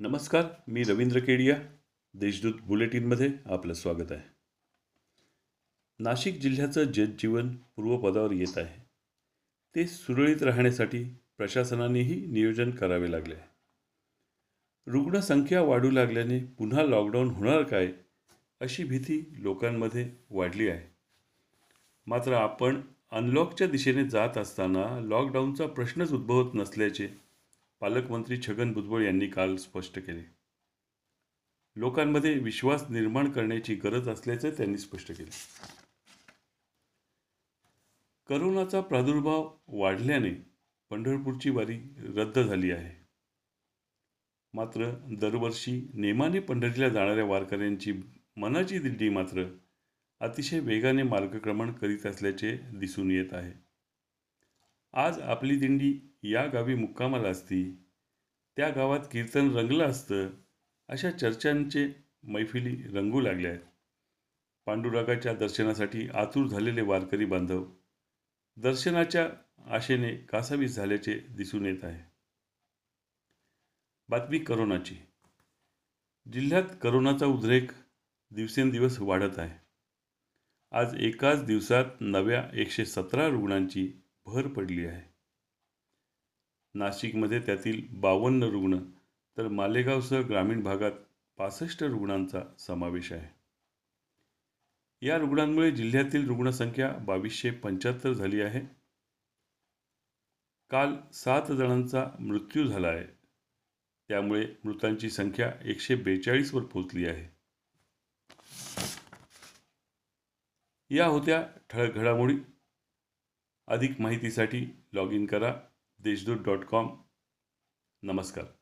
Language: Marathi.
नमस्कार मी रवींद्र केडिया देशदूत बुलेटिनमध्ये आपलं स्वागत आहे. नाशिक जिल्ह्याचं जनजीवन पूर्वपदावर येत आहे. ते सुरळीत राहण्यासाठी प्रशासनानेही नियोजन करावे लागले. आहे रुग्णसंख्या वाढू लागल्याने पुन्हा लॉकडाऊन होणार काय अशी भीती लोकांमध्ये वाढली आहे. मात्र आपण अनलॉकच्या दिशेने जात असताना लॉकडाऊनचा प्रश्नच उद्भवत नसल्याचे पालकमंत्री छगन भुजबळ यांनी काल स्पष्ट केले. लोकांमध्ये विश्वास निर्माण करण्याची गरज असल्याचे त्यांनी स्पष्ट केले. करोनाचा प्रादुर्भाव वाढल्याने पंढरपूरची वारी रद्द झाली आहे. मात्र दरवर्षी नेमाने पंढरीला जाणाऱ्या वारकऱ्यांची मनाची दिंडी मात्र अतिशय वेगाने मार्गक्रमण करीत असल्याचे दिसून येत आहे. आज आपली दिंडी या गावी मुक्कामाला असती त्या गावात कीर्तन रंगलं असतं अशा चर्चांचे मैफिली रंगू लागल्या आहेत. पांडुरागाच्या दर्शनासाठी आतुर झालेले वारकरी बांधव दर्शनाच्या आशेने कासावीस झाल्याचे दिसून येत आहे. बातमी करोनाची. जिल्ह्यात करोनाचा उद्रेक दिवसेंदिवस वाढत आहे. आज एकाच दिवसात नव्या एकशे सतरा रुग्णांची भर पडली आहे. नाशिकमध्ये त्यातील बावन्न रुग्ण तर मालेगावसह ग्रामीण भागात पासष्ट रुग्णांचा समावेश आहे. या रुग्णांमुळे जिल्ह्यातील रुग्णसंख्या बावीसशे पंच्याहत्तर झाली आहे. काल सात जणांचा मृत्यू झाला आहे. त्यामुळे मृतांची संख्या एकशे बेचाळीसवर पोहोचली आहे. या होत्या ठळक घडामोडी. अधिक माहितीसाठी लॉग इन करा. Deshdoot dot com. नमस्कार.